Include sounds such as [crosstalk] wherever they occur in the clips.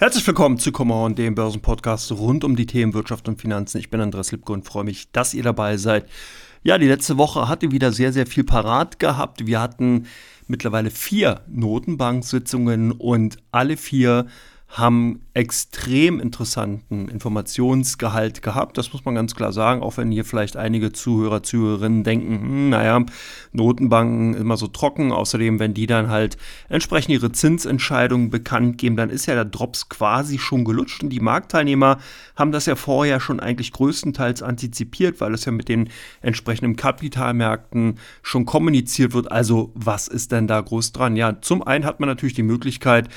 Herzlich willkommen zu Come On, dem Börsenpodcast rund um die Themen Wirtschaft und Finanzen. Ich bin Andreas Lipko und freue mich, dass ihr dabei seid. Ja, die letzte Woche hatte wieder sehr, sehr viel parat gehabt. Wir hatten mittlerweile vier Notenbank-Sitzungen und alle vier haben extrem interessanten Informationsgehalt gehabt. Das muss man ganz klar sagen, auch wenn hier vielleicht einige Zuhörer, Zuhörerinnen denken, hm, naja, Notenbanken immer so trocken. Außerdem, wenn die dann halt entsprechend ihre Zinsentscheidungen bekannt geben, dann ist ja der Drops quasi schon gelutscht. Und die Marktteilnehmer haben das ja vorher schon eigentlich größtenteils antizipiert, weil es ja mit den entsprechenden Kapitalmärkten schon kommuniziert wird. Also was ist denn da groß dran? Ja, zum einen hat man natürlich die Möglichkeit,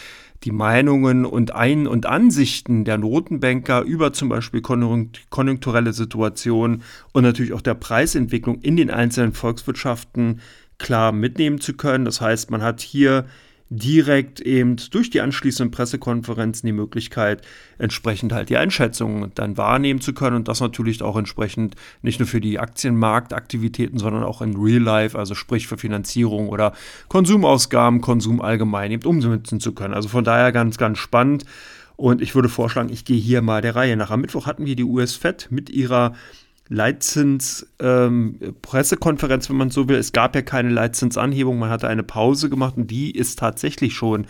die Meinungen und Ein- und Ansichten der Notenbanker über zum Beispiel konjunkturelle Situationen und natürlich auch der Preisentwicklung in den einzelnen Volkswirtschaften klar mitnehmen zu können. Das heißt, man hat hier direkt eben durch die anschließenden Pressekonferenzen die Möglichkeit, entsprechend halt die Einschätzungen dann wahrnehmen zu können und das natürlich auch entsprechend nicht nur für die Aktienmarktaktivitäten, sondern auch in Real Life, also sprich für Finanzierung oder Konsumausgaben, Konsum allgemein eben umsetzen zu können. Also von daher ganz, ganz spannend. Und ich würde vorschlagen, ich gehe hier mal der Reihe nach. Am Mittwoch hatten wir die US Fed mit ihrer Leitzins-Pressekonferenz, ähm, wenn man so will. Es gab ja keine Leitzinsanhebung, man hatte eine Pause gemacht und die ist tatsächlich schon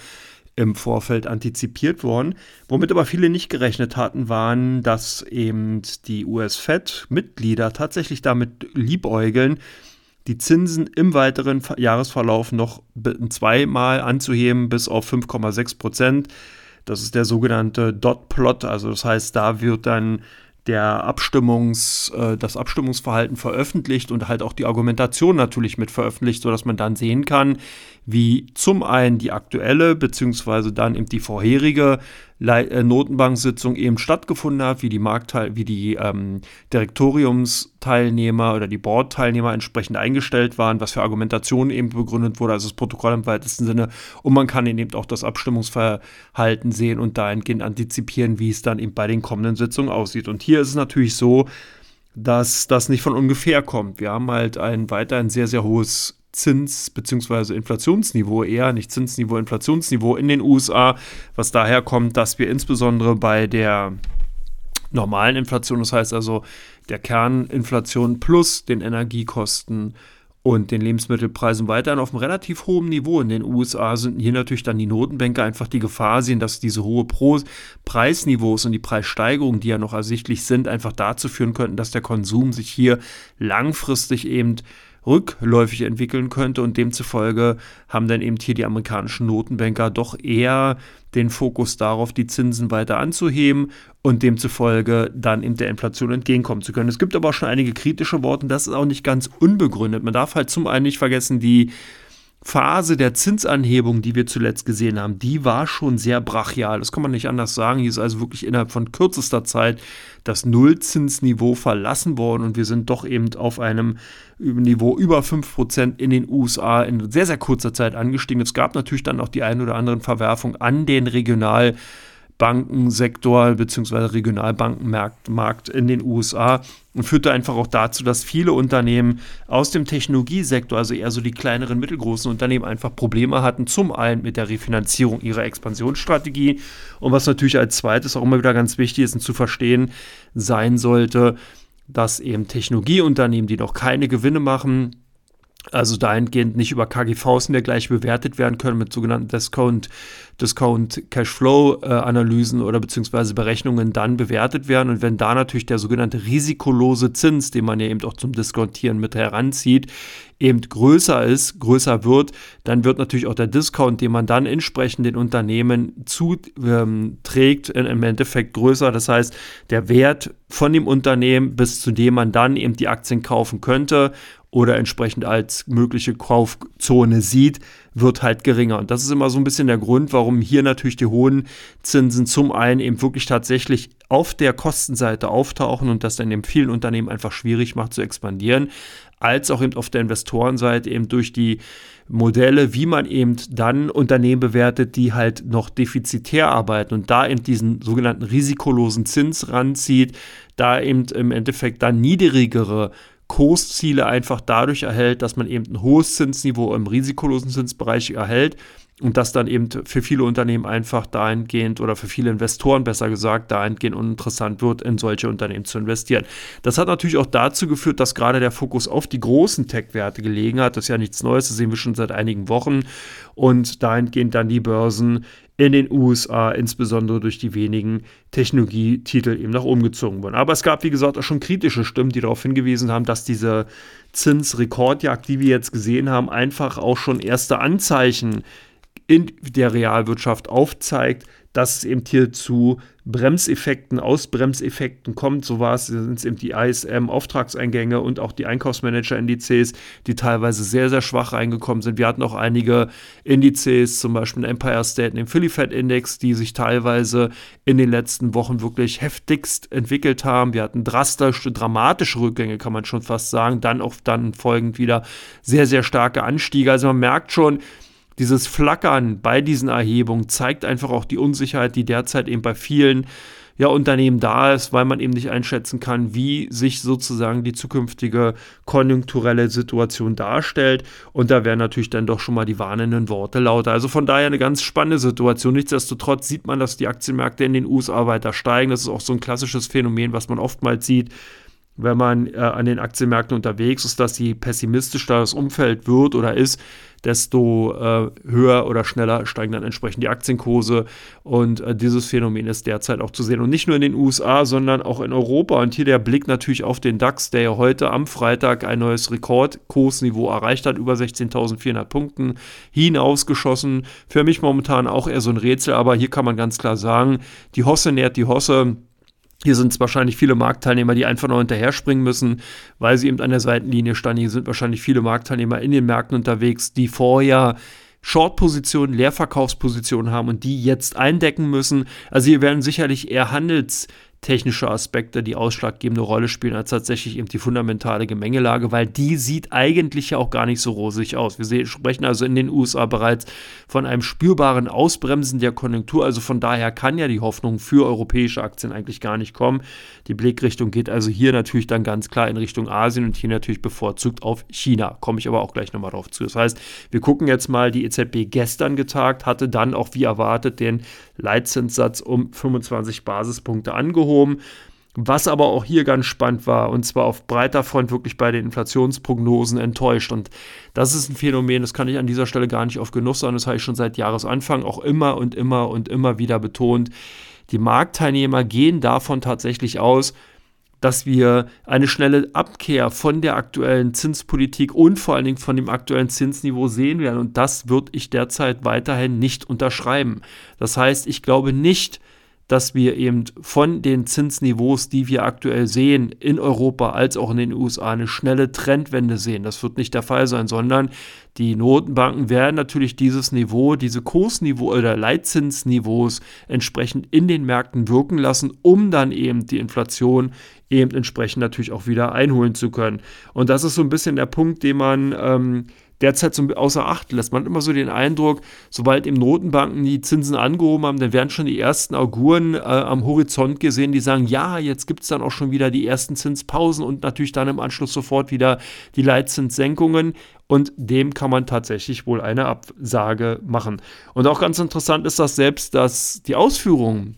im Vorfeld antizipiert worden. Womit aber viele nicht gerechnet hatten, waren, dass eben die US-Fed-Mitglieder tatsächlich damit liebäugeln, die Zinsen im weiteren Jahresverlauf noch zweimal anzuheben bis auf 5,6 Prozent. Das ist der sogenannte Dot-Plot, also das heißt, da wird dann der Abstimmungs, äh, das Abstimmungsverhalten veröffentlicht und halt auch die Argumentation natürlich mit veröffentlicht, sodass man dann sehen kann, wie zum einen die aktuelle beziehungsweise dann eben die vorherige äh, Notenbank-Sitzung eben stattgefunden hat, wie die Marktteil, wie die ähm, Direktoriumsteilnehmer oder die Board-Teilnehmer entsprechend eingestellt waren, was für Argumentationen eben begründet wurde, also das Protokoll im weitesten Sinne. Und man kann eben auch das Abstimmungsverhalten sehen und dahingehend antizipieren, wie es dann eben bei den kommenden Sitzungen aussieht. Und hier ist es natürlich so, dass das nicht von ungefähr kommt. Wir haben halt ein weiterhin sehr, sehr hohes Zins- bzw. Inflationsniveau eher, nicht Zinsniveau, Inflationsniveau in den USA, was daher kommt, dass wir insbesondere bei der normalen Inflation, das heißt also der Kerninflation plus den Energiekosten und den Lebensmittelpreisen weiterhin auf einem relativ hohen Niveau. In den USA sind hier natürlich dann die Notenbanker einfach die Gefahr sehen, dass diese hohe Pro Preisniveaus und die Preissteigerungen, die ja noch ersichtlich sind, einfach dazu führen könnten, dass der Konsum sich hier langfristig eben rückläufig entwickeln könnte und demzufolge haben dann eben hier die amerikanischen Notenbanker doch eher den Fokus darauf, die Zinsen weiter anzuheben und demzufolge dann eben der Inflation entgegenkommen zu können. Es gibt aber auch schon einige kritische Worte, das ist auch nicht ganz unbegründet. Man darf halt zum einen nicht vergessen, die Phase der Zinsanhebung, die wir zuletzt gesehen haben, die war schon sehr brachial. Das kann man nicht anders sagen. Hier ist also wirklich innerhalb von kürzester Zeit das Nullzinsniveau verlassen worden und wir sind doch eben auf einem Niveau über 5% in den USA in sehr, sehr kurzer Zeit angestiegen. Es gab natürlich dann auch die ein oder anderen Verwerfungen an den Regional- Bankensektor bzw. Regionalbankenmarkt in den USA und führte einfach auch dazu, dass viele Unternehmen aus dem Technologiesektor, also eher so die kleineren, mittelgroßen Unternehmen, einfach Probleme hatten. Zum einen mit der Refinanzierung ihrer Expansionsstrategie und was natürlich als zweites auch immer wieder ganz wichtig ist und zu verstehen sein sollte, dass eben Technologieunternehmen, die noch keine Gewinne machen, also dahingehend nicht über KGVs und dergleichen bewertet werden können mit sogenannten Discount, Discount Cashflow äh, Analysen oder beziehungsweise Berechnungen dann bewertet werden. Und wenn da natürlich der sogenannte risikolose Zins, den man ja eben auch zum Diskontieren mit heranzieht, eben größer ist, größer wird, dann wird natürlich auch der Discount, den man dann entsprechend den Unternehmen zuträgt, ähm, im Endeffekt größer. Das heißt, der Wert von dem Unternehmen, bis zu dem man dann eben die Aktien kaufen könnte oder entsprechend als mögliche Kaufzone sieht, wird halt geringer. Und das ist immer so ein bisschen der Grund, warum hier natürlich die hohen Zinsen zum einen eben wirklich tatsächlich auf der Kostenseite auftauchen und das dann eben vielen Unternehmen einfach schwierig macht zu expandieren, als auch eben auf der Investorenseite eben durch die Modelle, wie man eben dann Unternehmen bewertet, die halt noch defizitär arbeiten und da eben diesen sogenannten risikolosen Zins ranzieht, da eben im Endeffekt dann niedrigere Kursziele einfach dadurch erhält, dass man eben ein hohes Zinsniveau im risikolosen Zinsbereich erhält und das dann eben für viele Unternehmen einfach dahingehend oder für viele Investoren besser gesagt dahingehend uninteressant wird, in solche Unternehmen zu investieren. Das hat natürlich auch dazu geführt, dass gerade der Fokus auf die großen Tech-Werte gelegen hat. Das ist ja nichts Neues, das sehen wir schon seit einigen Wochen und dahingehend dann die Börsen in den USA, insbesondere durch die wenigen Technologietitel eben nach oben gezogen wurden. Aber es gab, wie gesagt, auch schon kritische Stimmen, die darauf hingewiesen haben, dass diese Zinsrekordjagd, die wir jetzt gesehen haben, einfach auch schon erste Anzeichen in der Realwirtschaft aufzeigt, dass es eben hier zu Bremseffekten, Ausbremseffekten kommt. So war es, sind es eben die ISM-Auftragseingänge und auch die Einkaufsmanager-Indizes, die teilweise sehr, sehr schwach reingekommen sind. Wir hatten auch einige Indizes, zum Beispiel den Empire State, den Philly Fed Index, die sich teilweise in den letzten Wochen wirklich heftigst entwickelt haben. Wir hatten drastische, dramatische Rückgänge, kann man schon fast sagen. Dann auch dann folgend wieder sehr, sehr starke Anstiege. Also man merkt schon, dieses Flackern bei diesen Erhebungen zeigt einfach auch die Unsicherheit, die derzeit eben bei vielen ja, Unternehmen da ist, weil man eben nicht einschätzen kann, wie sich sozusagen die zukünftige konjunkturelle Situation darstellt. Und da werden natürlich dann doch schon mal die warnenden Worte lauter. Also von daher eine ganz spannende Situation. Nichtsdestotrotz sieht man, dass die Aktienmärkte in den USA weiter steigen. Das ist auch so ein klassisches Phänomen, was man oftmals sieht wenn man äh, an den Aktienmärkten unterwegs ist, dass je pessimistischer das Umfeld wird oder ist, desto äh, höher oder schneller steigen dann entsprechend die Aktienkurse. Und äh, dieses Phänomen ist derzeit auch zu sehen. Und nicht nur in den USA, sondern auch in Europa. Und hier der Blick natürlich auf den DAX, der ja heute am Freitag ein neues Rekordkursniveau erreicht hat, über 16.400 Punkten hinausgeschossen. Für mich momentan auch eher so ein Rätsel, aber hier kann man ganz klar sagen, die Hosse nährt die Hosse. Hier sind es wahrscheinlich viele Marktteilnehmer, die einfach noch hinterher springen müssen, weil sie eben an der Seitenlinie standen. Hier sind wahrscheinlich viele Marktteilnehmer in den Märkten unterwegs, die vorher Short-Positionen, Leerverkaufspositionen haben und die jetzt eindecken müssen. Also hier werden sicherlich eher Handels- technische Aspekte die ausschlaggebende Rolle spielen, als tatsächlich eben die fundamentale Gemengelage, weil die sieht eigentlich ja auch gar nicht so rosig aus. Wir sprechen also in den USA bereits von einem spürbaren Ausbremsen der Konjunktur, also von daher kann ja die Hoffnung für europäische Aktien eigentlich gar nicht kommen. Die Blickrichtung geht also hier natürlich dann ganz klar in Richtung Asien und hier natürlich bevorzugt auf China. Komme ich aber auch gleich nochmal drauf zu. Das heißt, wir gucken jetzt mal, die EZB gestern getagt, hatte dann auch wie erwartet den Leitzinssatz um 25 Basispunkte angehoben. Was aber auch hier ganz spannend war, und zwar auf breiter Front wirklich bei den Inflationsprognosen enttäuscht. Und das ist ein Phänomen, das kann ich an dieser Stelle gar nicht auf Genuss sagen. Das habe ich schon seit Jahresanfang auch immer und immer und immer wieder betont. Die Marktteilnehmer gehen davon tatsächlich aus, dass wir eine schnelle Abkehr von der aktuellen Zinspolitik und vor allen Dingen von dem aktuellen Zinsniveau sehen werden. Und das würde ich derzeit weiterhin nicht unterschreiben. Das heißt, ich glaube nicht, dass wir eben von den Zinsniveaus, die wir aktuell sehen, in Europa als auch in den USA, eine schnelle Trendwende sehen. Das wird nicht der Fall sein, sondern die Notenbanken werden natürlich dieses Niveau, diese Kursniveau oder Leitzinsniveaus entsprechend in den Märkten wirken lassen, um dann eben die Inflation eben entsprechend natürlich auch wieder einholen zu können. Und das ist so ein bisschen der Punkt, den man ähm, derzeit so außer Acht lässt. Man immer so den Eindruck, sobald eben Notenbanken die Zinsen angehoben haben, dann werden schon die ersten Auguren äh, am Horizont gesehen, die sagen, ja, jetzt gibt es dann auch schon wieder die ersten Zinspausen und natürlich dann im Anschluss sofort wieder die Leitzinssenkungen. Und dem kann man tatsächlich wohl eine Absage machen. Und auch ganz interessant ist das selbst, dass die Ausführungen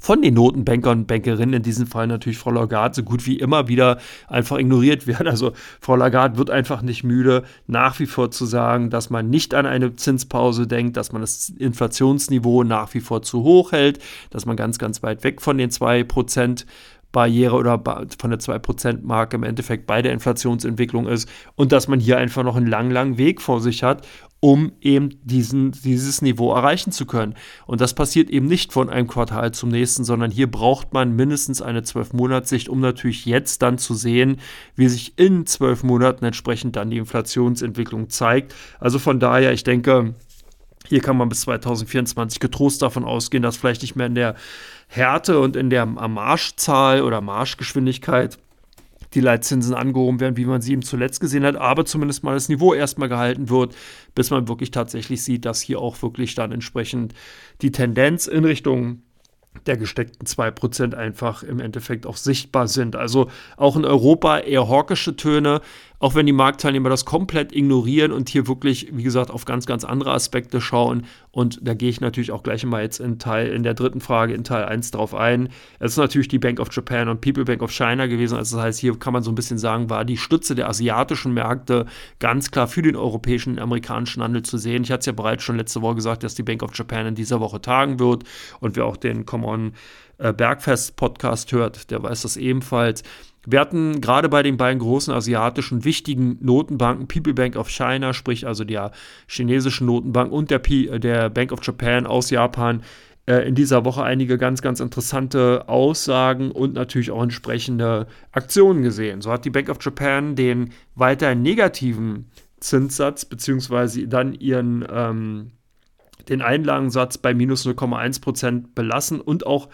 von den Notenbankern und Bankerinnen, in diesem Fall natürlich Frau Lagarde, so gut wie immer wieder einfach ignoriert werden. Also Frau Lagarde wird einfach nicht müde, nach wie vor zu sagen, dass man nicht an eine Zinspause denkt, dass man das Inflationsniveau nach wie vor zu hoch hält, dass man ganz, ganz weit weg von den 2% Barriere oder von der 2%-Marke im Endeffekt bei der Inflationsentwicklung ist und dass man hier einfach noch einen langen, langen Weg vor sich hat, um eben diesen, dieses Niveau erreichen zu können. Und das passiert eben nicht von einem Quartal zum nächsten, sondern hier braucht man mindestens eine 12-Monats-Sicht, um natürlich jetzt dann zu sehen, wie sich in zwölf Monaten entsprechend dann die Inflationsentwicklung zeigt. Also von daher, ich denke, hier kann man bis 2024 getrost davon ausgehen, dass vielleicht nicht mehr in der Härte und in der Marschzahl oder Marschgeschwindigkeit die Leitzinsen angehoben werden, wie man sie eben zuletzt gesehen hat, aber zumindest mal das Niveau erstmal gehalten wird, bis man wirklich tatsächlich sieht, dass hier auch wirklich dann entsprechend die Tendenz in Richtung der gesteckten 2% einfach im Endeffekt auch sichtbar sind. Also auch in Europa eher hawkische Töne, auch wenn die Marktteilnehmer das komplett ignorieren und hier wirklich, wie gesagt, auf ganz, ganz andere Aspekte schauen. Und da gehe ich natürlich auch gleich mal jetzt in Teil, in der dritten Frage, in Teil 1 drauf ein. Es ist natürlich die Bank of Japan und People Bank of China gewesen. Also das heißt, hier kann man so ein bisschen sagen, war die Stütze der asiatischen Märkte ganz klar für den europäischen und amerikanischen Handel zu sehen. Ich hatte es ja bereits schon letzte Woche gesagt, dass die Bank of Japan in dieser Woche tagen wird und wir auch den Common äh, Bergfest Podcast hört, der weiß das ebenfalls. Wir hatten gerade bei den beiden großen asiatischen wichtigen Notenbanken, People Bank of China, sprich also der chinesischen Notenbank und der, P äh, der Bank of Japan aus Japan, äh, in dieser Woche einige ganz, ganz interessante Aussagen und natürlich auch entsprechende Aktionen gesehen. So hat die Bank of Japan den weiterhin negativen Zinssatz beziehungsweise dann ihren ähm, den Einlagensatz bei minus 0,1% belassen und auch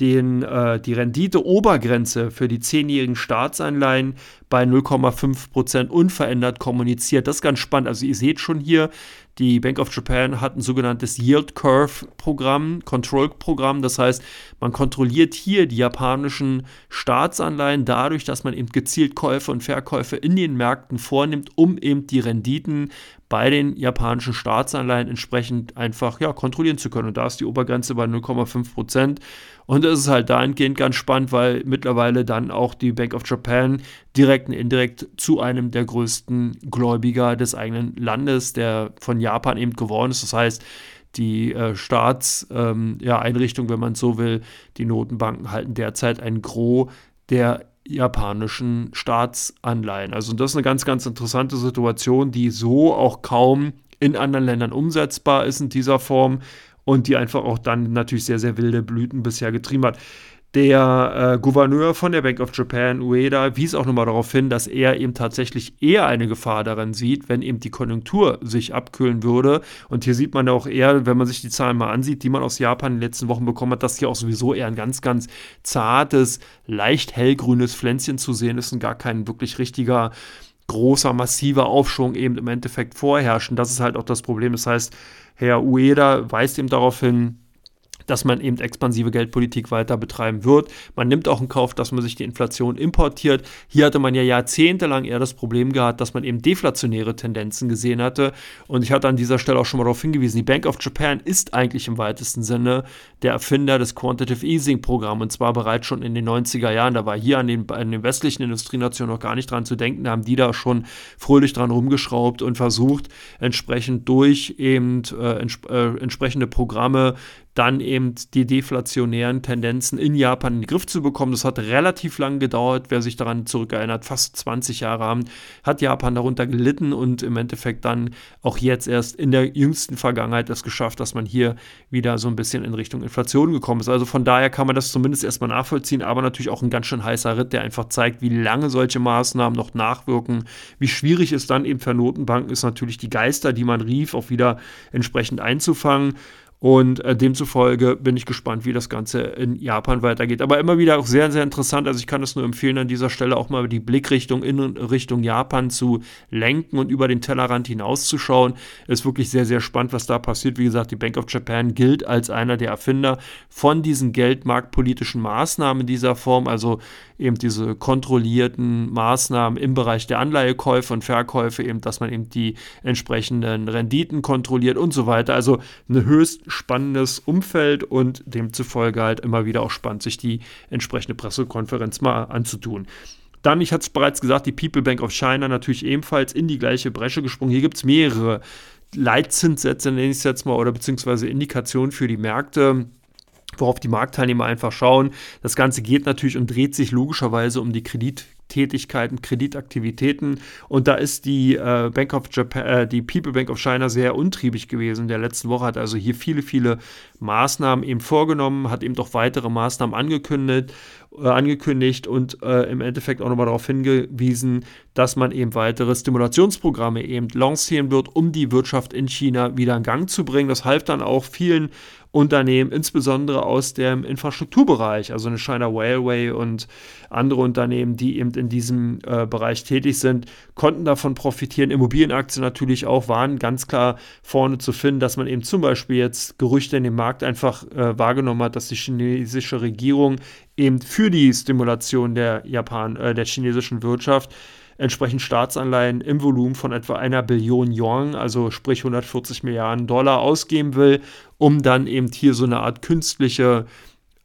den, äh, die Rendite-Obergrenze für die zehnjährigen Staatsanleihen bei 0,5% unverändert kommuniziert. Das ist ganz spannend. Also ihr seht schon hier, die Bank of Japan hat ein sogenanntes Yield Curve Programm, Control Programm. Das heißt, man kontrolliert hier die japanischen Staatsanleihen dadurch, dass man eben gezielt Käufe und Verkäufe in den Märkten vornimmt, um eben die Renditen bei den japanischen Staatsanleihen entsprechend einfach ja, kontrollieren zu können. Und da ist die Obergrenze bei 0,5 Prozent. Und das ist halt dahingehend ganz spannend, weil mittlerweile dann auch die Bank of Japan direkt und indirekt zu einem der größten Gläubiger des eigenen Landes, der von Japan eben geworden ist. Das heißt, die äh, Staatseinrichtung, ähm, ja, wenn man so will, die Notenbanken halten derzeit ein Gros der japanischen Staatsanleihen. Also das ist eine ganz, ganz interessante Situation, die so auch kaum in anderen Ländern umsetzbar ist in dieser Form und die einfach auch dann natürlich sehr, sehr wilde Blüten bisher getrieben hat. Der äh, Gouverneur von der Bank of Japan, Ueda, wies auch nochmal darauf hin, dass er eben tatsächlich eher eine Gefahr darin sieht, wenn eben die Konjunktur sich abkühlen würde. Und hier sieht man auch eher, wenn man sich die Zahlen mal ansieht, die man aus Japan in den letzten Wochen bekommen hat, dass hier auch sowieso eher ein ganz, ganz zartes, leicht hellgrünes Pflänzchen zu sehen ist und gar kein wirklich richtiger großer, massiver Aufschwung eben im Endeffekt vorherrschen. Das ist halt auch das Problem. Das heißt, Herr Ueda weist eben darauf hin, dass man eben expansive Geldpolitik weiter betreiben wird. Man nimmt auch in Kauf, dass man sich die Inflation importiert. Hier hatte man ja jahrzehntelang eher das Problem gehabt, dass man eben deflationäre Tendenzen gesehen hatte. Und ich hatte an dieser Stelle auch schon mal darauf hingewiesen, die Bank of Japan ist eigentlich im weitesten Sinne der Erfinder des Quantitative Easing Programms und zwar bereits schon in den 90er Jahren. Da war hier an den, an den westlichen Industrienationen noch gar nicht dran zu denken. Da haben die da schon fröhlich dran rumgeschraubt und versucht, entsprechend durch eben äh, entsp äh, entsprechende Programme dann eben die deflationären Tendenzen in Japan in den Griff zu bekommen. Das hat relativ lang gedauert. Wer sich daran zurückerinnert, fast 20 Jahre haben, hat Japan darunter gelitten und im Endeffekt dann auch jetzt erst in der jüngsten Vergangenheit es geschafft, dass man hier wieder so ein bisschen in Richtung Inflation gekommen ist. Also von daher kann man das zumindest erstmal nachvollziehen, aber natürlich auch ein ganz schön heißer Ritt, der einfach zeigt, wie lange solche Maßnahmen noch nachwirken, wie schwierig es dann eben für Notenbanken ist, natürlich die Geister, die man rief, auch wieder entsprechend einzufangen. Und äh, demzufolge bin ich gespannt, wie das Ganze in Japan weitergeht. Aber immer wieder auch sehr, sehr interessant. Also ich kann es nur empfehlen, an dieser Stelle auch mal die Blickrichtung in Richtung Japan zu lenken und über den Tellerrand hinauszuschauen. Ist wirklich sehr, sehr spannend, was da passiert. Wie gesagt, die Bank of Japan gilt als einer der Erfinder von diesen geldmarktpolitischen Maßnahmen in dieser Form. Also eben diese kontrollierten Maßnahmen im Bereich der Anleihekäufe und Verkäufe, eben, dass man eben die entsprechenden Renditen kontrolliert und so weiter. Also ein höchst spannendes Umfeld und demzufolge halt immer wieder auch spannend, sich die entsprechende Pressekonferenz mal anzutun. Dann, ich hatte es bereits gesagt, die People Bank of China natürlich ebenfalls in die gleiche Bresche gesprungen. Hier gibt es mehrere Leitzinssätze, nenne ich es jetzt mal, oder beziehungsweise Indikationen für die Märkte worauf die Marktteilnehmer einfach schauen. Das Ganze geht natürlich und dreht sich logischerweise um die Kredittätigkeiten, Kreditaktivitäten. Und da ist die äh, Bank of Japan, äh, die People Bank of China sehr untriebig gewesen. In der letzten Woche hat also hier viele, viele Maßnahmen eben vorgenommen, hat eben doch weitere Maßnahmen angekündigt, äh, angekündigt und äh, im Endeffekt auch nochmal darauf hingewiesen, dass man eben weitere Stimulationsprogramme eben lancieren wird, um die Wirtschaft in China wieder in Gang zu bringen. Das half dann auch vielen Unternehmen, insbesondere aus dem Infrastrukturbereich, also eine China Railway und andere Unternehmen, die eben in diesem äh, Bereich tätig sind, konnten davon profitieren. Immobilienaktien natürlich auch waren ganz klar vorne zu finden, dass man eben zum Beispiel jetzt Gerüchte in dem Markt einfach äh, wahrgenommen hat, dass die chinesische Regierung eben für die Stimulation der Japan, äh, der chinesischen Wirtschaft entsprechend Staatsanleihen im Volumen von etwa einer Billion Yuan, also sprich 140 Milliarden Dollar ausgeben will, um dann eben hier so eine Art künstliche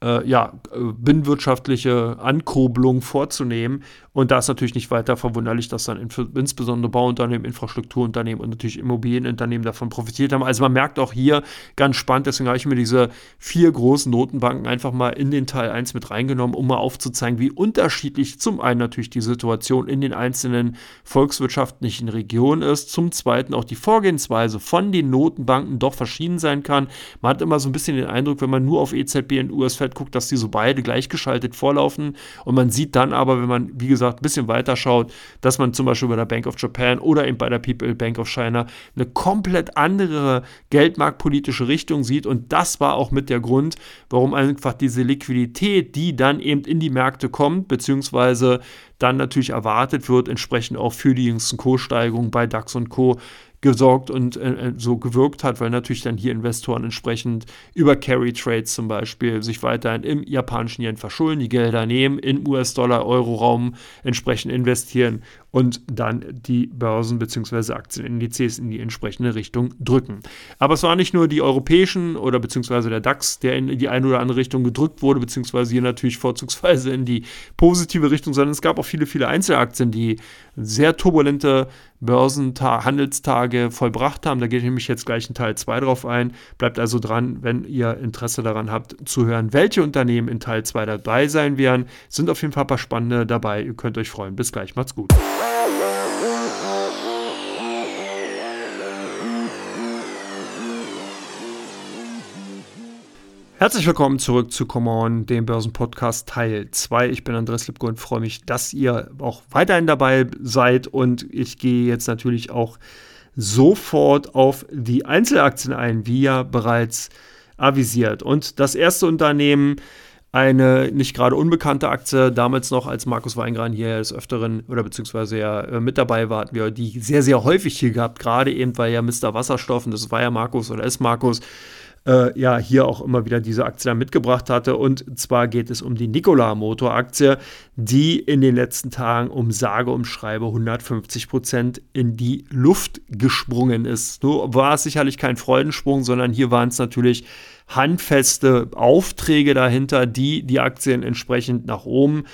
äh, ja, äh, binnenwirtschaftliche Ankurbelung vorzunehmen. Und da ist natürlich nicht weiter verwunderlich, dass dann insbesondere Bauunternehmen, Infrastrukturunternehmen und natürlich Immobilienunternehmen davon profitiert haben. Also man merkt auch hier ganz spannend, deswegen habe ich mir diese vier großen Notenbanken einfach mal in den Teil 1 mit reingenommen, um mal aufzuzeigen, wie unterschiedlich zum einen natürlich die Situation in den einzelnen volkswirtschaftlichen Regionen ist, zum zweiten auch die Vorgehensweise von den Notenbanken doch verschieden sein kann. Man hat immer so ein bisschen den Eindruck, wenn man nur auf EZB und US Fed guckt, dass die so beide gleichgeschaltet vorlaufen und man sieht dann aber, wenn man, wie gesagt, gesagt, ein bisschen weiter schaut, dass man zum Beispiel bei der Bank of Japan oder eben bei der People Bank of China eine komplett andere geldmarktpolitische Richtung sieht. Und das war auch mit der Grund, warum einfach diese Liquidität, die dann eben in die Märkte kommt, beziehungsweise dann natürlich erwartet wird, entsprechend auch für die jüngsten Kurssteigerungen bei DAX und Co gesorgt und äh, äh, so gewirkt hat, weil natürlich dann hier Investoren entsprechend über Carry Trades zum Beispiel sich weiterhin im japanischen Yen verschulden, die Gelder nehmen, in US-Dollar, Euro-Raum entsprechend investieren und dann die Börsen bzw. Aktienindizes in die entsprechende Richtung drücken. Aber es waren nicht nur die europäischen oder beziehungsweise der DAX, der in die eine oder andere Richtung gedrückt wurde, beziehungsweise hier natürlich vorzugsweise in die positive Richtung, sondern es gab auch viele, viele Einzelaktien, die sehr turbulente Börsenhandelstage vollbracht haben. Da gehe ich nämlich jetzt gleich in Teil 2 drauf ein. Bleibt also dran, wenn ihr Interesse daran habt, zu hören, welche Unternehmen in Teil 2 dabei sein werden. Sind auf jeden Fall ein paar spannende dabei. Ihr könnt euch freuen. Bis gleich. Macht's gut. Herzlich willkommen zurück zu Come On, dem Börsenpodcast Teil 2. Ich bin Andres Lipko und freue mich, dass ihr auch weiterhin dabei seid. Und ich gehe jetzt natürlich auch sofort auf die Einzelaktien ein, wie ja bereits avisiert. Und das erste Unternehmen, eine nicht gerade unbekannte Aktie, damals noch als Markus Weingran hier des Öfteren oder beziehungsweise ja äh, mit dabei war, hatten wir die sehr, sehr häufig hier gehabt, gerade eben, weil ja Mr. Wasserstoff, und das war ja Markus oder ist Markus, äh, ja hier auch immer wieder diese Aktie da mitgebracht hatte. Und zwar geht es um die Nikola Motor Aktie, die in den letzten Tagen um sage und schreibe 150 Prozent in die Luft gesprungen ist. Nur war es sicherlich kein Freudensprung, sondern hier waren es natürlich handfeste Aufträge dahinter, die die Aktien entsprechend nach oben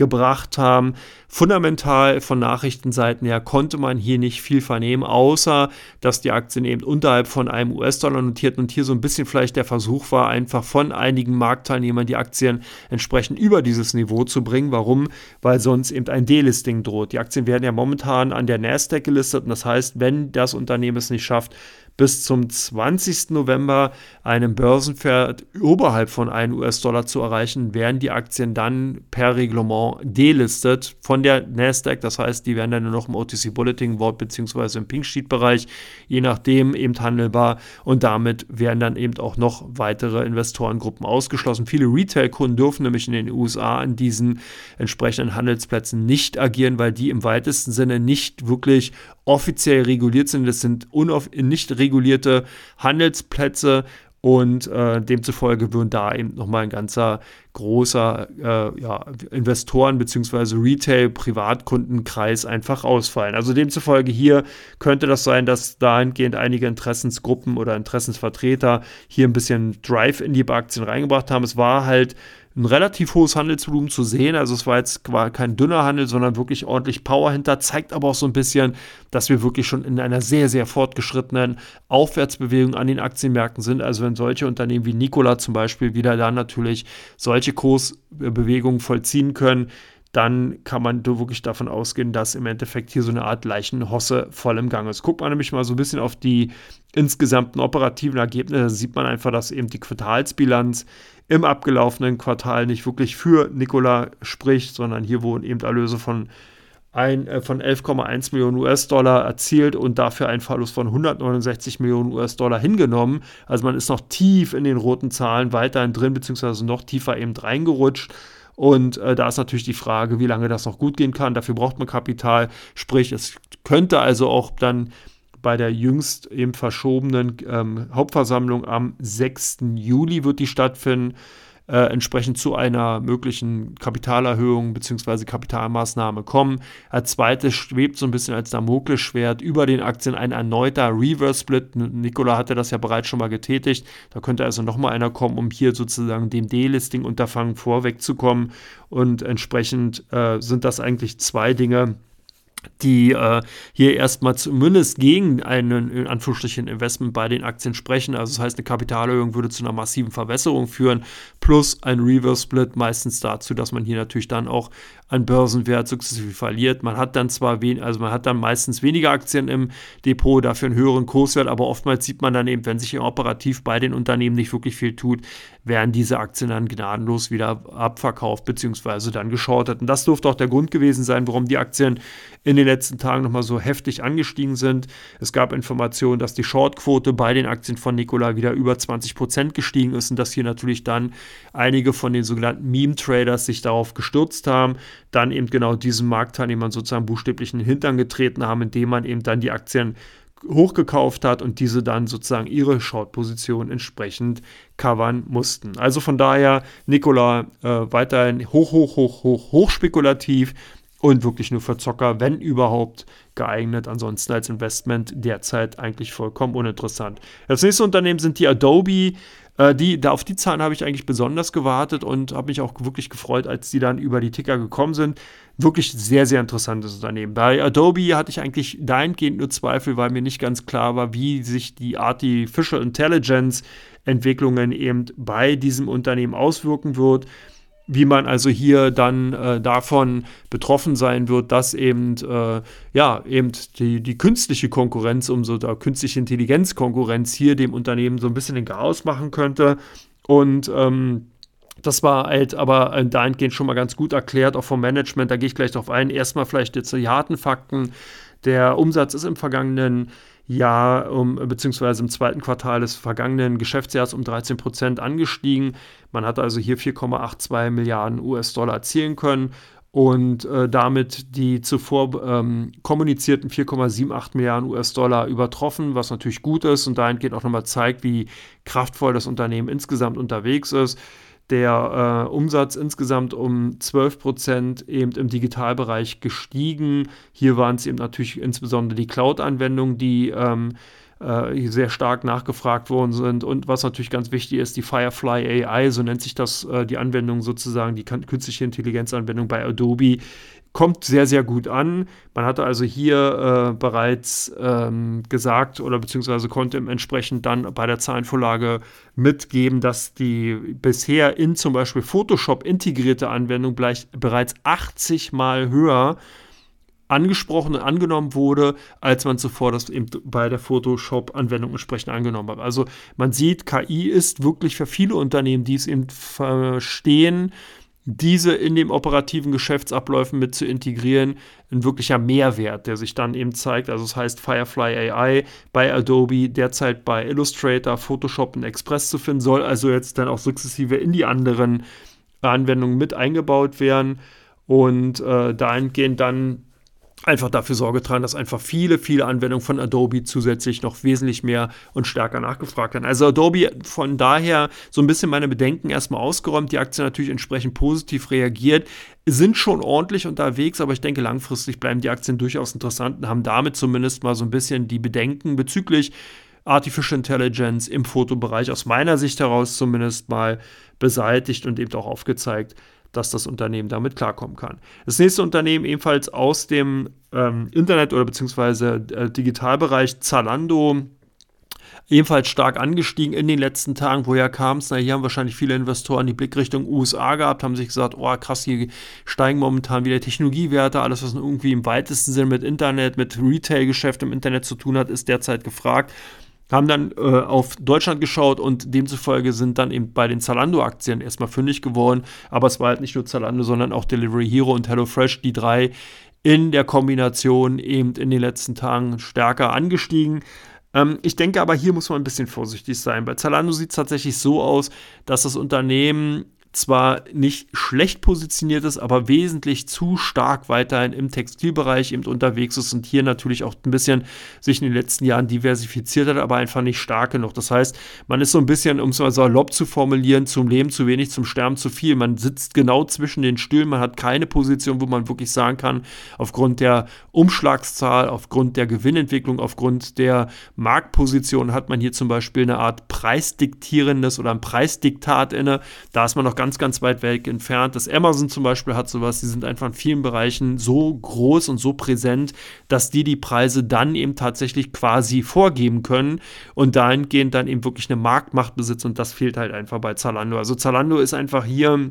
gebracht haben. Fundamental von Nachrichtenseiten her konnte man hier nicht viel vernehmen, außer dass die Aktien eben unterhalb von einem US-Dollar notierten und hier so ein bisschen vielleicht der Versuch war, einfach von einigen Marktteilnehmern die Aktien entsprechend über dieses Niveau zu bringen. Warum? Weil sonst eben ein Delisting droht. Die Aktien werden ja momentan an der Nasdaq gelistet und das heißt, wenn das Unternehmen es nicht schafft, bis zum 20. November einen Börsenwert oberhalb von 1 US-Dollar zu erreichen, werden die Aktien dann per Reglement delistet von der Nasdaq. Das heißt, die werden dann nur noch im OTC Bulletin Board bzw. im Pink Sheet Bereich, je nachdem eben handelbar und damit werden dann eben auch noch weitere Investorengruppen ausgeschlossen. Viele Retail-Kunden dürfen nämlich in den USA an diesen entsprechenden Handelsplätzen nicht agieren, weil die im weitesten Sinne nicht wirklich offiziell reguliert sind. Das sind nicht regulierte Handelsplätze und äh, demzufolge würden da eben nochmal ein ganzer großer äh, ja, Investoren- bzw. Retail-Privatkundenkreis einfach ausfallen. Also demzufolge hier könnte das sein, dass dahingehend einige Interessensgruppen oder Interessensvertreter hier ein bisschen Drive in die Aktien reingebracht haben. Es war halt ein relativ hohes Handelsvolumen zu sehen. Also es war jetzt kein dünner Handel, sondern wirklich ordentlich Power hinter. Zeigt aber auch so ein bisschen, dass wir wirklich schon in einer sehr, sehr fortgeschrittenen Aufwärtsbewegung an den Aktienmärkten sind. Also wenn solche Unternehmen wie Nikola zum Beispiel wieder da natürlich solche Kursbewegungen vollziehen können, dann kann man wirklich davon ausgehen, dass im Endeffekt hier so eine Art Leichenhosse voll im Gang ist. Guckt man nämlich mal so ein bisschen auf die insgesamten operativen Ergebnisse, sieht man einfach, dass eben die Quartalsbilanz im abgelaufenen Quartal nicht wirklich für Nikola spricht, sondern hier wurden eben Erlöse von ein, äh, von 11,1 Millionen US-Dollar erzielt und dafür einen Verlust von 169 Millionen US-Dollar hingenommen. Also man ist noch tief in den roten Zahlen weiterhin drin, beziehungsweise noch tiefer eben reingerutscht. Und äh, da ist natürlich die Frage, wie lange das noch gut gehen kann. Dafür braucht man Kapital. Sprich, es könnte also auch dann bei der jüngst eben verschobenen ähm, Hauptversammlung am 6. Juli wird die stattfinden äh, entsprechend zu einer möglichen Kapitalerhöhung bzw. Kapitalmaßnahme kommen. Als zweites schwebt so ein bisschen als Damoklesschwert über den Aktien ein erneuter Reverse-Split. Nikola hatte das ja bereits schon mal getätigt. Da könnte also nochmal einer kommen, um hier sozusagen dem Delisting-Unterfangen vorwegzukommen. Und entsprechend äh, sind das eigentlich zwei Dinge, die äh, hier erstmal zumindest gegen einen in Anführungsstrichen Investment bei den Aktien sprechen. Also das heißt, eine Kapitalerhöhung würde zu einer massiven Verwässerung führen, plus ein Reverse Split meistens dazu, dass man hier natürlich dann auch an Börsenwert sukzessive verliert. Man hat dann zwar wen, also man hat dann meistens weniger Aktien im Depot, dafür einen höheren Kurswert, aber oftmals sieht man dann eben, wenn sich operativ bei den Unternehmen nicht wirklich viel tut, werden diese Aktien dann gnadenlos wieder abverkauft bzw. dann geschortet. Und das dürfte auch der Grund gewesen sein, warum die Aktien in den letzten Tagen nochmal so heftig angestiegen sind. Es gab Informationen, dass die Shortquote bei den Aktien von Nikola wieder über 20 Prozent gestiegen ist und dass hier natürlich dann einige von den sogenannten Meme-Traders sich darauf gestürzt haben, dann eben genau diesen Marktteilnehmern sozusagen buchstäblich in den Hintern getreten haben, indem man eben dann die Aktien hochgekauft hat und diese dann sozusagen ihre Short-Position entsprechend covern mussten. Also von daher Nikola äh, weiterhin hoch, hoch, hoch, hoch, hoch spekulativ und wirklich nur für Zocker, wenn überhaupt geeignet. Ansonsten als Investment derzeit eigentlich vollkommen uninteressant. Das nächste Unternehmen sind die Adobe. Äh, die, da auf die Zahlen habe ich eigentlich besonders gewartet und habe mich auch wirklich gefreut, als die dann über die Ticker gekommen sind. Wirklich sehr, sehr interessantes Unternehmen. Bei Adobe hatte ich eigentlich dahingehend nur Zweifel, weil mir nicht ganz klar war, wie sich die Artificial Intelligence Entwicklungen eben bei diesem Unternehmen auswirken wird wie man also hier dann äh, davon betroffen sein wird, dass eben, äh, ja, eben die, die künstliche Konkurrenz, um so der künstliche Intelligenzkonkurrenz hier dem Unternehmen so ein bisschen den Chaos machen könnte. Und ähm, das war halt aber dahingehend schon mal ganz gut erklärt, auch vom Management. Da gehe ich gleich drauf ein. Erstmal vielleicht jetzt die harten Fakten. Der Umsatz ist im vergangenen Jahr, um, beziehungsweise im zweiten Quartal des vergangenen Geschäftsjahres um 13 Prozent angestiegen. Man hat also hier 4,82 Milliarden US-Dollar erzielen können und äh, damit die zuvor ähm, kommunizierten 4,78 Milliarden US-Dollar übertroffen, was natürlich gut ist und dahingehend auch nochmal zeigt, wie kraftvoll das Unternehmen insgesamt unterwegs ist der äh, Umsatz insgesamt um 12 Prozent eben im Digitalbereich gestiegen. Hier waren es eben natürlich insbesondere die Cloud-Anwendungen, die ähm, äh, sehr stark nachgefragt worden sind. Und was natürlich ganz wichtig ist, die Firefly AI, so nennt sich das äh, die Anwendung sozusagen, die künstliche Intelligenzanwendung bei Adobe, kommt sehr, sehr gut an. Man hatte also hier äh, bereits ähm, gesagt oder beziehungsweise konnte entsprechend dann bei der Zahlenvorlage mitgeben, dass die bisher in zum Beispiel Photoshop integrierte Anwendung bereits 80 Mal höher angesprochen und angenommen wurde, als man zuvor das eben bei der Photoshop-Anwendung entsprechend angenommen hat. Also man sieht, KI ist wirklich für viele Unternehmen, die es eben verstehen, diese in den operativen Geschäftsabläufen mit zu integrieren, ein wirklicher Mehrwert, der sich dann eben zeigt. Also es das heißt Firefly AI bei Adobe, derzeit bei Illustrator, Photoshop und Express zu finden, soll also jetzt dann auch sukzessive in die anderen Anwendungen mit eingebaut werden und äh, dahingehend dann einfach dafür Sorge tragen, dass einfach viele, viele Anwendungen von Adobe zusätzlich noch wesentlich mehr und stärker nachgefragt werden. Also Adobe von daher so ein bisschen meine Bedenken erstmal ausgeräumt, die Aktie natürlich entsprechend positiv reagiert, sind schon ordentlich unterwegs, aber ich denke langfristig bleiben die Aktien durchaus interessant und haben damit zumindest mal so ein bisschen die Bedenken bezüglich Artificial Intelligence im Fotobereich aus meiner Sicht heraus zumindest mal beseitigt und eben auch aufgezeigt, dass das Unternehmen damit klarkommen kann. Das nächste Unternehmen ebenfalls aus dem ähm, Internet- oder beziehungsweise äh, Digitalbereich, Zalando, ebenfalls stark angestiegen in den letzten Tagen. Woher kam es? Na, hier haben wahrscheinlich viele Investoren die Blickrichtung USA gehabt, haben sich gesagt, oh krass, hier steigen momentan wieder Technologiewerte, alles, was irgendwie im weitesten Sinne mit Internet, mit Retail-Geschäft im Internet zu tun hat, ist derzeit gefragt haben dann äh, auf Deutschland geschaut und demzufolge sind dann eben bei den Zalando-Aktien erstmal fündig geworden. Aber es war halt nicht nur Zalando, sondern auch Delivery Hero und HelloFresh, die drei in der Kombination eben in den letzten Tagen stärker angestiegen. Ähm, ich denke aber, hier muss man ein bisschen vorsichtig sein. Bei Zalando sieht es tatsächlich so aus, dass das Unternehmen zwar nicht schlecht positioniert ist, aber wesentlich zu stark weiterhin im Textilbereich eben unterwegs ist und hier natürlich auch ein bisschen sich in den letzten Jahren diversifiziert hat, aber einfach nicht stark genug. Das heißt, man ist so ein bisschen, um es mal salopp zu formulieren, zum Leben zu wenig, zum Sterben zu viel. Man sitzt genau zwischen den Stühlen, man hat keine Position, wo man wirklich sagen kann, aufgrund der Umschlagszahl, aufgrund der Gewinnentwicklung, aufgrund der Marktposition hat man hier zum Beispiel eine Art preisdiktierendes oder ein Preisdiktat inne. Da ist man noch ganz, ganz weit weg entfernt. Das Amazon zum Beispiel hat sowas, die sind einfach in vielen Bereichen so groß und so präsent, dass die die Preise dann eben tatsächlich quasi vorgeben können und dahingehend dann eben wirklich eine Marktmacht besitzen und das fehlt halt einfach bei Zalando. Also Zalando ist einfach hier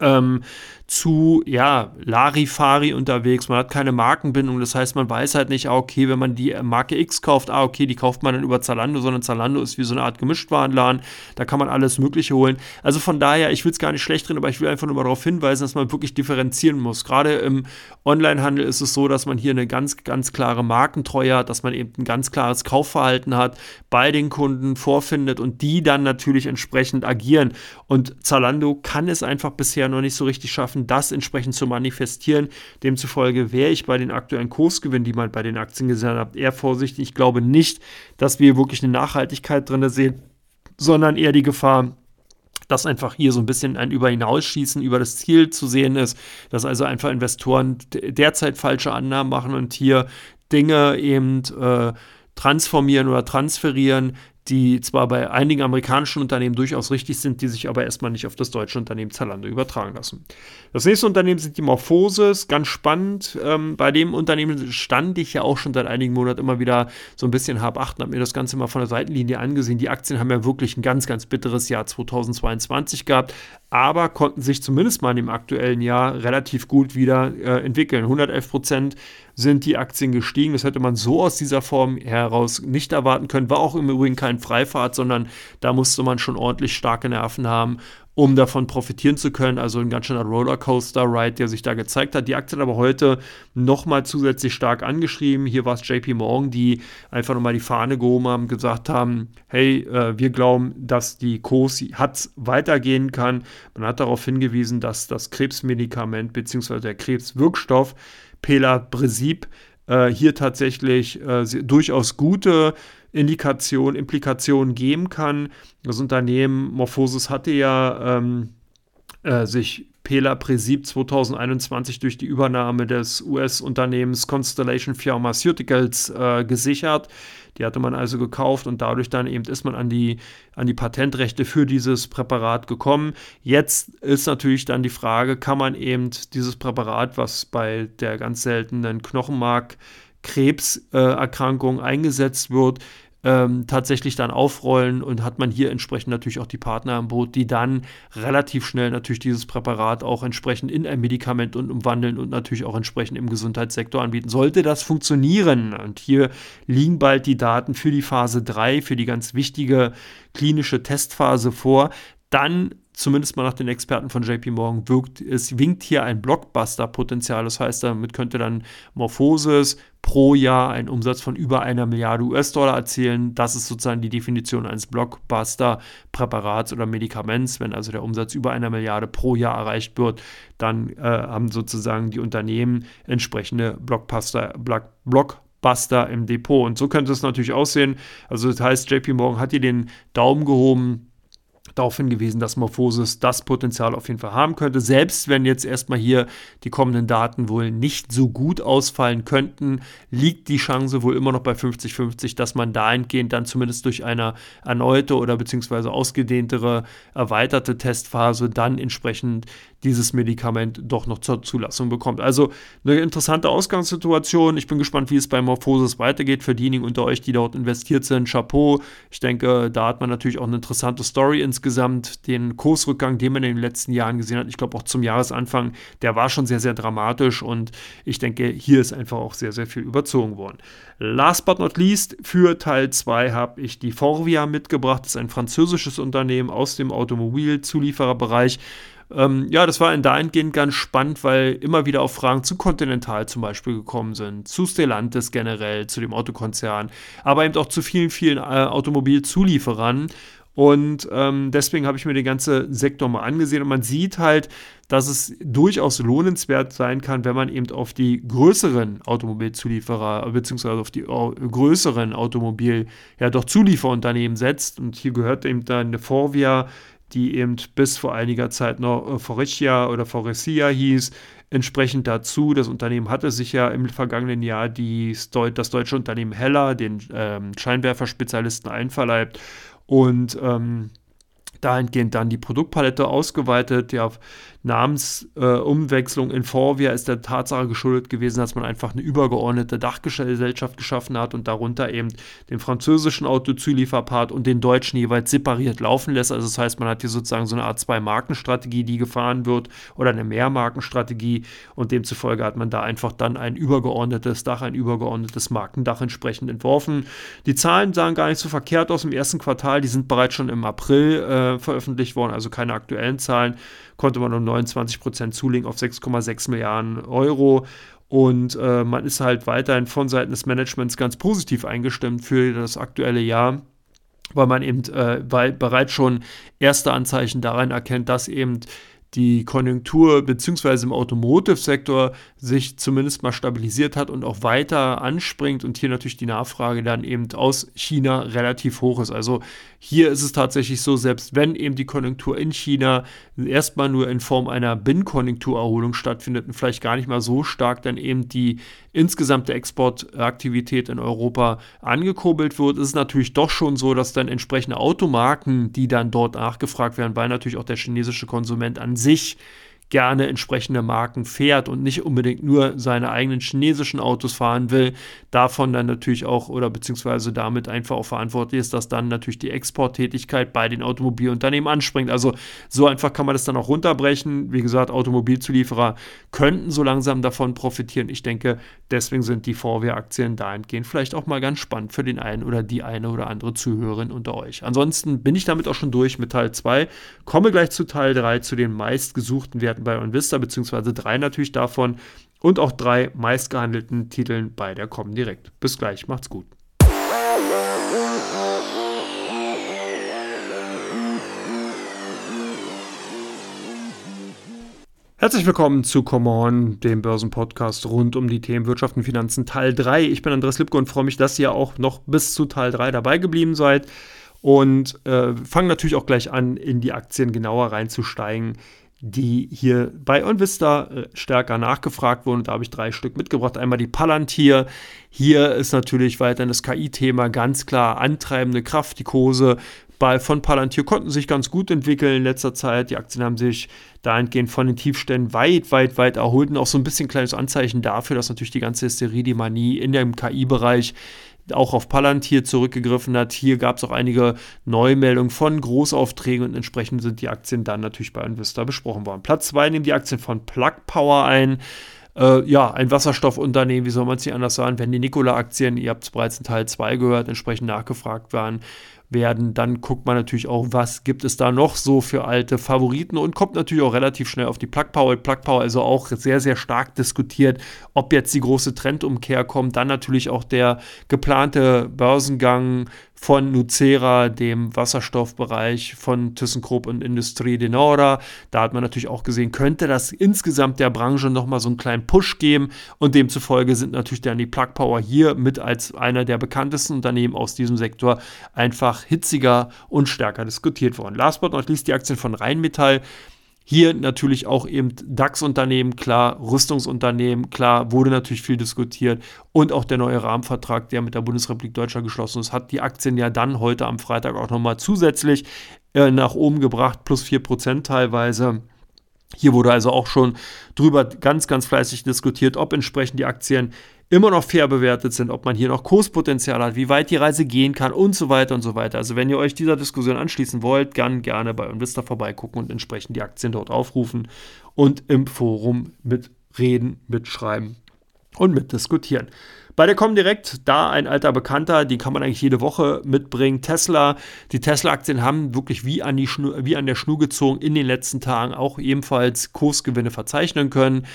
ähm, zu, ja, Larifari unterwegs. Man hat keine Markenbindung. Das heißt, man weiß halt nicht, ah, okay, wenn man die Marke X kauft, ah, okay, die kauft man dann über Zalando, sondern Zalando ist wie so eine Art Gemischtwarenladen. Da kann man alles Mögliche holen. Also von daher, ich will es gar nicht schlecht drin, aber ich will einfach nur mal darauf hinweisen, dass man wirklich differenzieren muss. Gerade im Onlinehandel ist es so, dass man hier eine ganz, ganz klare Markentreue hat, dass man eben ein ganz klares Kaufverhalten hat, bei den Kunden vorfindet und die dann natürlich entsprechend agieren. Und Zalando kann es einfach bisher noch nicht so richtig schaffen, das entsprechend zu manifestieren. Demzufolge wäre ich bei den aktuellen Kursgewinnen, die man bei den Aktien gesehen hat, eher vorsichtig. Ich glaube nicht, dass wir wirklich eine Nachhaltigkeit drin sehen, sondern eher die Gefahr, dass einfach hier so ein bisschen ein Über hinausschießen über das Ziel zu sehen ist, dass also einfach Investoren derzeit falsche Annahmen machen und hier Dinge eben äh, transformieren oder transferieren, die zwar bei einigen amerikanischen Unternehmen durchaus richtig sind, die sich aber erstmal nicht auf das deutsche Unternehmen Zalando übertragen lassen. Das nächste Unternehmen sind die Morphoses, ganz spannend. Ähm, bei dem Unternehmen stand ich ja auch schon seit einigen Monaten immer wieder so ein bisschen hab achten, habe mir das Ganze mal von der Seitenlinie angesehen. Die Aktien haben ja wirklich ein ganz, ganz bitteres Jahr 2022 gehabt, aber konnten sich zumindest mal in dem aktuellen Jahr relativ gut wieder äh, entwickeln. 111 Prozent sind die Aktien gestiegen. Das hätte man so aus dieser Form heraus nicht erwarten können. War auch im Übrigen kein Freifahrt, sondern da musste man schon ordentlich starke Nerven haben, um davon profitieren zu können. Also ein ganz schöner Rollercoaster-Ride, der sich da gezeigt hat. Die Aktie hat aber heute nochmal zusätzlich stark angeschrieben. Hier war es JP Morgan, die einfach nochmal die Fahne gehoben haben, gesagt haben, hey, äh, wir glauben, dass die COSI hat weitergehen kann. Man hat darauf hingewiesen, dass das Krebsmedikament bzw. der Krebswirkstoff Pelabresib äh, hier tatsächlich äh, durchaus gute Indikationen, Implikationen geben kann. Das Unternehmen Morphosis hatte ja ähm, äh, sich Pelabresib 2021 durch die Übernahme des US-Unternehmens Constellation Pharmaceuticals äh, gesichert. Die hatte man also gekauft und dadurch dann eben ist man an die, an die Patentrechte für dieses Präparat gekommen. Jetzt ist natürlich dann die Frage, kann man eben dieses Präparat, was bei der ganz seltenen Knochenmarkkrebserkrankung äh, eingesetzt wird, ähm, tatsächlich dann aufrollen und hat man hier entsprechend natürlich auch die Partner im Boot, die dann relativ schnell natürlich dieses Präparat auch entsprechend in ein Medikament und umwandeln und natürlich auch entsprechend im Gesundheitssektor anbieten. Sollte das funktionieren, und hier liegen bald die Daten für die Phase 3, für die ganz wichtige klinische Testphase vor, dann zumindest mal nach den Experten von JP Morgan, wirkt, es winkt hier ein Blockbuster-Potenzial. Das heißt, damit könnte dann Morphosis pro Jahr einen Umsatz von über einer Milliarde US-Dollar erzielen. Das ist sozusagen die Definition eines Blockbuster-Präparats oder Medikaments. Wenn also der Umsatz über einer Milliarde pro Jahr erreicht wird, dann äh, haben sozusagen die Unternehmen entsprechende Blockbuster, Block, Blockbuster im Depot. Und so könnte es natürlich aussehen. Also das heißt, JP Morgan hat hier den Daumen gehoben darauf hingewiesen, dass Morphosis das Potenzial auf jeden Fall haben könnte. Selbst wenn jetzt erstmal hier die kommenden Daten wohl nicht so gut ausfallen könnten, liegt die Chance wohl immer noch bei 50-50, dass man dahingehend dann zumindest durch eine erneute oder beziehungsweise ausgedehntere, erweiterte Testphase dann entsprechend dieses Medikament doch noch zur Zulassung bekommt. Also eine interessante Ausgangssituation. Ich bin gespannt, wie es bei Morphosis weitergeht. Für diejenigen unter euch, die dort investiert sind, Chapeau. Ich denke, da hat man natürlich auch eine interessante Story insgesamt. Den Kursrückgang, den man in den letzten Jahren gesehen hat, ich glaube auch zum Jahresanfang, der war schon sehr, sehr dramatisch und ich denke, hier ist einfach auch sehr, sehr viel überzogen worden. Last but not least, für Teil 2 habe ich die Forvia mitgebracht. Das ist ein französisches Unternehmen aus dem Automobilzuliefererbereich Ähm, ja, das war in dahingehend ganz spannend, weil immer wieder auch Fragen zu Continental zum Beispiel gekommen sind, zu Stellantis generell, zu dem Autokonzern, aber eben auch zu vielen, vielen äh, Automobilzulieferern. Und ähm, deswegen habe ich mir den ganzen Sektor mal angesehen und man sieht halt, dass es durchaus lohnenswert sein kann, wenn man eben auf die größeren Automobilzulieferer beziehungsweise auf die größeren Automobil, ja doch Zulieferunternehmen setzt. Und hier gehört eben dann eine Forvia, die eben bis vor einiger Zeit noch äh, Forestia oder Forestia hieß, entsprechend dazu. Das Unternehmen hatte sich ja im vergangenen Jahr die, das deutsche Unternehmen Heller, den ähm, Scheinwerferspezialisten, einverleibt und ähm, dahingehend dann die Produktpalette ausgeweitet. Ja, Namensumwechslung äh, in Forvia ist der Tatsache geschuldet gewesen, dass man einfach eine übergeordnete Dachgesellschaft geschaffen hat und darunter eben den französischen Autozulieferpart und den deutschen jeweils separiert laufen lässt. Also das heißt, man hat hier sozusagen so eine Art Zwei-Marken-Strategie, die gefahren wird oder eine Mehrmarkenstrategie und demzufolge hat man da einfach dann ein übergeordnetes Dach, ein übergeordnetes Markendach entsprechend entworfen. Die Zahlen sahen gar nicht so verkehrt aus im ersten Quartal, die sind bereits schon im April äh, veröffentlicht worden, also keine aktuellen Zahlen konnte man um 29 Prozent zulegen auf 6,6 Milliarden Euro. Und äh, man ist halt weiterhin von Seiten des Managements ganz positiv eingestimmt für das aktuelle Jahr, weil man eben äh, weil bereits schon erste Anzeichen daran erkennt, dass eben die Konjunktur beziehungsweise im Automotive-Sektor sich zumindest mal stabilisiert hat und auch weiter anspringt und hier natürlich die Nachfrage dann eben aus China relativ hoch ist. Also hier ist es tatsächlich so, selbst wenn eben die Konjunktur in China erstmal nur in Form einer Binnenkonjunkturerholung stattfindet und vielleicht gar nicht mal so stark dann eben die insgesamte Exportaktivität in Europa angekurbelt wird, ist es natürlich doch schon so, dass dann entsprechende Automarken, die dann dort nachgefragt werden, weil natürlich auch der chinesische Konsument an sich sich gerne entsprechende Marken fährt und nicht unbedingt nur seine eigenen chinesischen Autos fahren will, davon dann natürlich auch oder beziehungsweise damit einfach auch verantwortlich ist, dass dann natürlich die Exporttätigkeit bei den Automobilunternehmen anspringt. Also so einfach kann man das dann auch runterbrechen. Wie gesagt, Automobilzulieferer könnten so langsam davon profitieren. Ich denke, deswegen sind die Vorwehraktien dahingehend vielleicht auch mal ganz spannend für den einen oder die eine oder andere Zuhörerin unter euch. Ansonsten bin ich damit auch schon durch mit Teil 2. Komme gleich zu Teil 3, zu den meistgesuchten Werten Experten bei OnVista, beziehungsweise drei natürlich davon und auch drei meistgehandelten Titeln bei der Comdirect. Bis gleich, macht's gut. Herzlich willkommen zu Come On, dem Börsenpodcast rund um die Themen Wirtschaft und Finanzen Teil 3. Ich bin Andreas Lipke und freue mich, dass ihr auch noch bis zu Teil 3 dabei geblieben seid. Und äh, fangen natürlich auch gleich an, in die Aktien genauer reinzusteigen, die hier bei OnVista äh, stärker nachgefragt wurden. Da habe ich drei Stück mitgebracht. Einmal die Palantir. Hier ist natürlich weiterhin das KI-Thema ganz klar antreibende Kraft. Die Kurse bei, von Palantir konnten sich ganz gut entwickeln in letzter Zeit. Die Aktien haben sich dahingehend von den Tiefständen weit, weit, weit erholt und auch so ein bisschen kleines Anzeichen dafür, dass natürlich die ganze Hysterie, die Manie in dem KI-Bereich auch auf Palantir zurückgegriffen hat. Hier gab es auch einige Neumeldungen von Großaufträgen und entsprechend sind die Aktien dann natürlich bei Invista besprochen worden. Platz 2 nehmen die Aktien von Plug Power ein. Äh, ja, ein Wasserstoffunternehmen, wie soll man es nicht anders sagen, wenn die Nikola-Aktien, ihr habt es bereits in Teil 2 gehört, entsprechend nachgefragt waren, werden. Dann guckt man natürlich auch, was gibt es da noch so für alte Favoriten und kommt natürlich auch relativ schnell auf die Plug Power. Plug Power also auch sehr, sehr stark diskutiert, ob jetzt die große Trendumkehr kommt. Dann natürlich auch der geplante Börsengang von Nucera, dem Wasserstoffbereich von ThyssenKrupp und Industrie de Nora. Da hat man natürlich auch gesehen, könnte das insgesamt der Branche nochmal so einen kleinen Push geben und demzufolge sind natürlich dann die Plug Power hier mit als einer der bekanntesten Unternehmen aus diesem Sektor einfach hitziger und stärker diskutiert worden. Last but not least die Aktien von Rheinmetall. Hier natürlich auch eben DAX-Unternehmen, klar, Rüstungsunternehmen, klar, wurde natürlich viel diskutiert. Und auch der neue Rahmenvertrag, der mit der Bundesrepublik Deutschland geschlossen ist, hat die Aktien ja dann heute am Freitag auch nochmal zusätzlich äh, nach oben gebracht, plus 4% teilweise. Hier wurde also auch schon drüber ganz, ganz fleißig diskutiert, ob entsprechend die Aktien immer noch fair bewertet sind, ob man hier noch Kurspotenzial hat, wie weit die Reise gehen kann und so weiter und so weiter. Also wenn ihr euch dieser Diskussion anschließen wollt, dann gerne bei Investor vorbeigucken und entsprechend die Aktien dort aufrufen und im Forum mitreden, mitschreiben und mitdiskutieren. Bei der Comdirect, da ein alter Bekannter, die kann man eigentlich jede Woche mitbringen. Tesla, die Tesla-Aktien haben wirklich wie an, die wie an der Schnur gezogen in den letzten Tagen auch ebenfalls Kursgewinne verzeichnen können.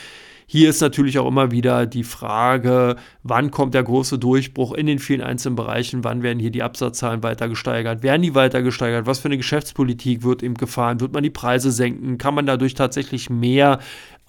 Hier ist natürlich auch immer wieder die Frage, wann kommt der große Durchbruch in den vielen einzelnen Bereichen, wann werden hier die Absatzzahlen weiter gesteigert, werden die weiter gesteigert, was für eine Geschäftspolitik wird eben gefahren, wird man die Preise senken, kann man dadurch tatsächlich mehr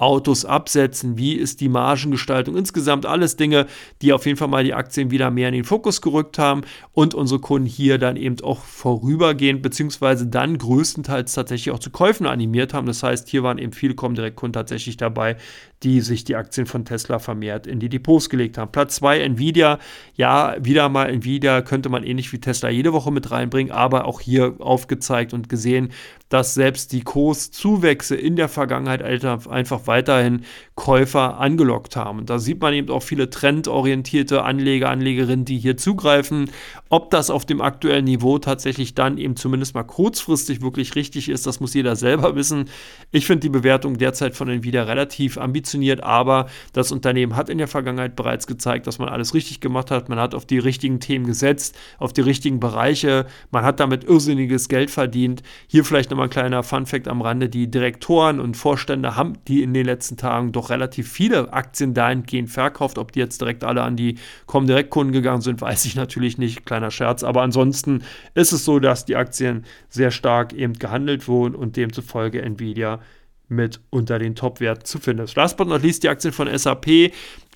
Autos absetzen, wie ist die Margengestaltung, insgesamt alles Dinge, die auf jeden Fall mal die Aktien wieder mehr in den Fokus gerückt haben und unsere Kunden hier dann eben auch vorübergehend beziehungsweise dann größtenteils tatsächlich auch zu Käufen animiert haben. Das heißt, hier waren eben viele Comdirect-Kunden tatsächlich dabei, die sich die Aktien von Tesla vermehrt in die Depots gelegt haben. Platz 2 Nvidia, ja, wieder mal Nvidia könnte man ähnlich wie Tesla jede Woche mit reinbringen, aber auch hier aufgezeigt und gesehen, dass selbst die Kurszuwächse in der Vergangenheit einfach weiterhin Käufer angelockt haben. Da sieht man eben auch viele trendorientierte Anleger, Anlegerinnen, die hier zugreifen. Ob das auf dem aktuellen Niveau tatsächlich dann eben zumindest mal kurzfristig wirklich richtig ist, das muss jeder selber [laughs] wissen. Ich finde die Bewertung derzeit von Nvidia relativ ambitioniert, aber das Unternehmen hat in der Vergangenheit bereits gezeigt, dass man alles richtig gemacht hat. Man hat auf die richtigen Themen gesetzt, auf die richtigen Bereiche. Man hat damit irrsinniges Geld verdient. Hier vielleicht nochmal ein kleiner Fun-Fact am Rande: Die Direktoren und Vorstände haben die in den letzten Tagen doch relativ viele Aktien dahingehend verkauft. Ob die jetzt direkt alle an die Comdirect-Kunden gegangen sind, weiß ich natürlich nicht. Kleiner Scherz. Aber ansonsten ist es so, dass die Aktien sehr stark eben gehandelt wurden und demzufolge Nvidia mit unter den Top-Werten zu finden ist. Last but not least die Aktien von SAP.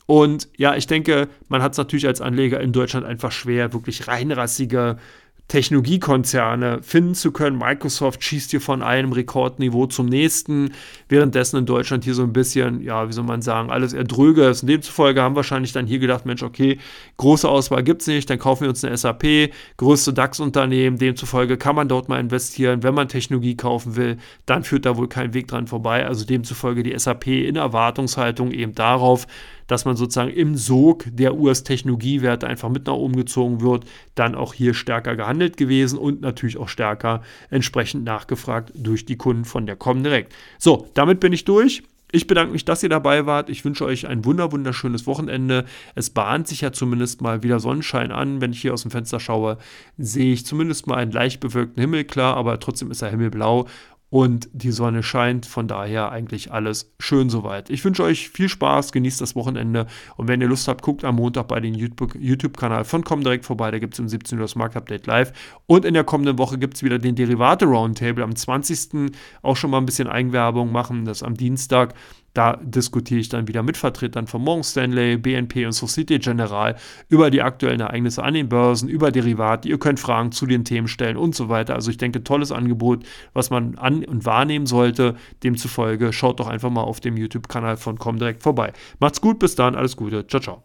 Und ja, ich denke, man hat es natürlich als Anleger in Deutschland einfach schwer, wirklich reinrassige Technologiekonzerne finden zu können. Microsoft schießt hier von einem Rekordniveau zum nächsten, währenddessen in Deutschland hier so ein bisschen, ja, wie soll man sagen, alles eher dröge ist. Demzufolge haben wahrscheinlich dann hier gedacht, Mensch, okay, große Auswahl gibt es nicht, dann kaufen wir uns eine SAP, größte DAX-Unternehmen, demzufolge kann man dort mal investieren. Wenn man Technologie kaufen will, dann führt da wohl kein Weg dran vorbei. Also demzufolge die SAP in Erwartungshaltung eben darauf, dass man sozusagen im Sog der US-Technologiewerte einfach mit nach oben gezogen wird, dann auch hier stärker gehandelt gewesen und natürlich auch stärker entsprechend nachgefragt durch die Kunden von der Comdirect. So, damit bin ich durch. Ich bedanke mich, dass ihr dabei wart. Ich wünsche euch ein wunder wunderschönes Wochenende. Es bahnt sich ja zumindest mal wieder Sonnenschein an. Wenn ich hier aus dem Fenster schaue, sehe ich zumindest mal einen leicht bewölkten Himmel, klar, aber trotzdem ist der Himmel blau und die Sonne scheint. Von daher eigentlich alles schön soweit. Ich wünsche euch viel Spaß, genießt das Wochenende und wenn ihr Lust habt, guckt am Montag bei den YouTube-Kanal von Comdirect vorbei. Da gibt es um 17 Uhr das Marktupdate live. Und in der kommenden Woche gibt es wieder den Derivate Roundtable. Am 20. auch schon mal ein bisschen Eigenwerbung machen. Das am Dienstag. Da diskutiere ich dann wieder mit Vertretern von Morgan Stanley, BNP und Societe Generale über die aktuellen Ereignisse an den Börsen, über Derivate. Ihr könnt Fragen zu den Themen stellen und so weiter. Also ich denke, tolles Angebot, was man an- und wahrnehmen sollte. Demzufolge schaut doch einfach mal auf dem YouTube-Kanal von Comdirect vorbei. Macht's gut, bis dann, alles Gute. Ciao, ciao.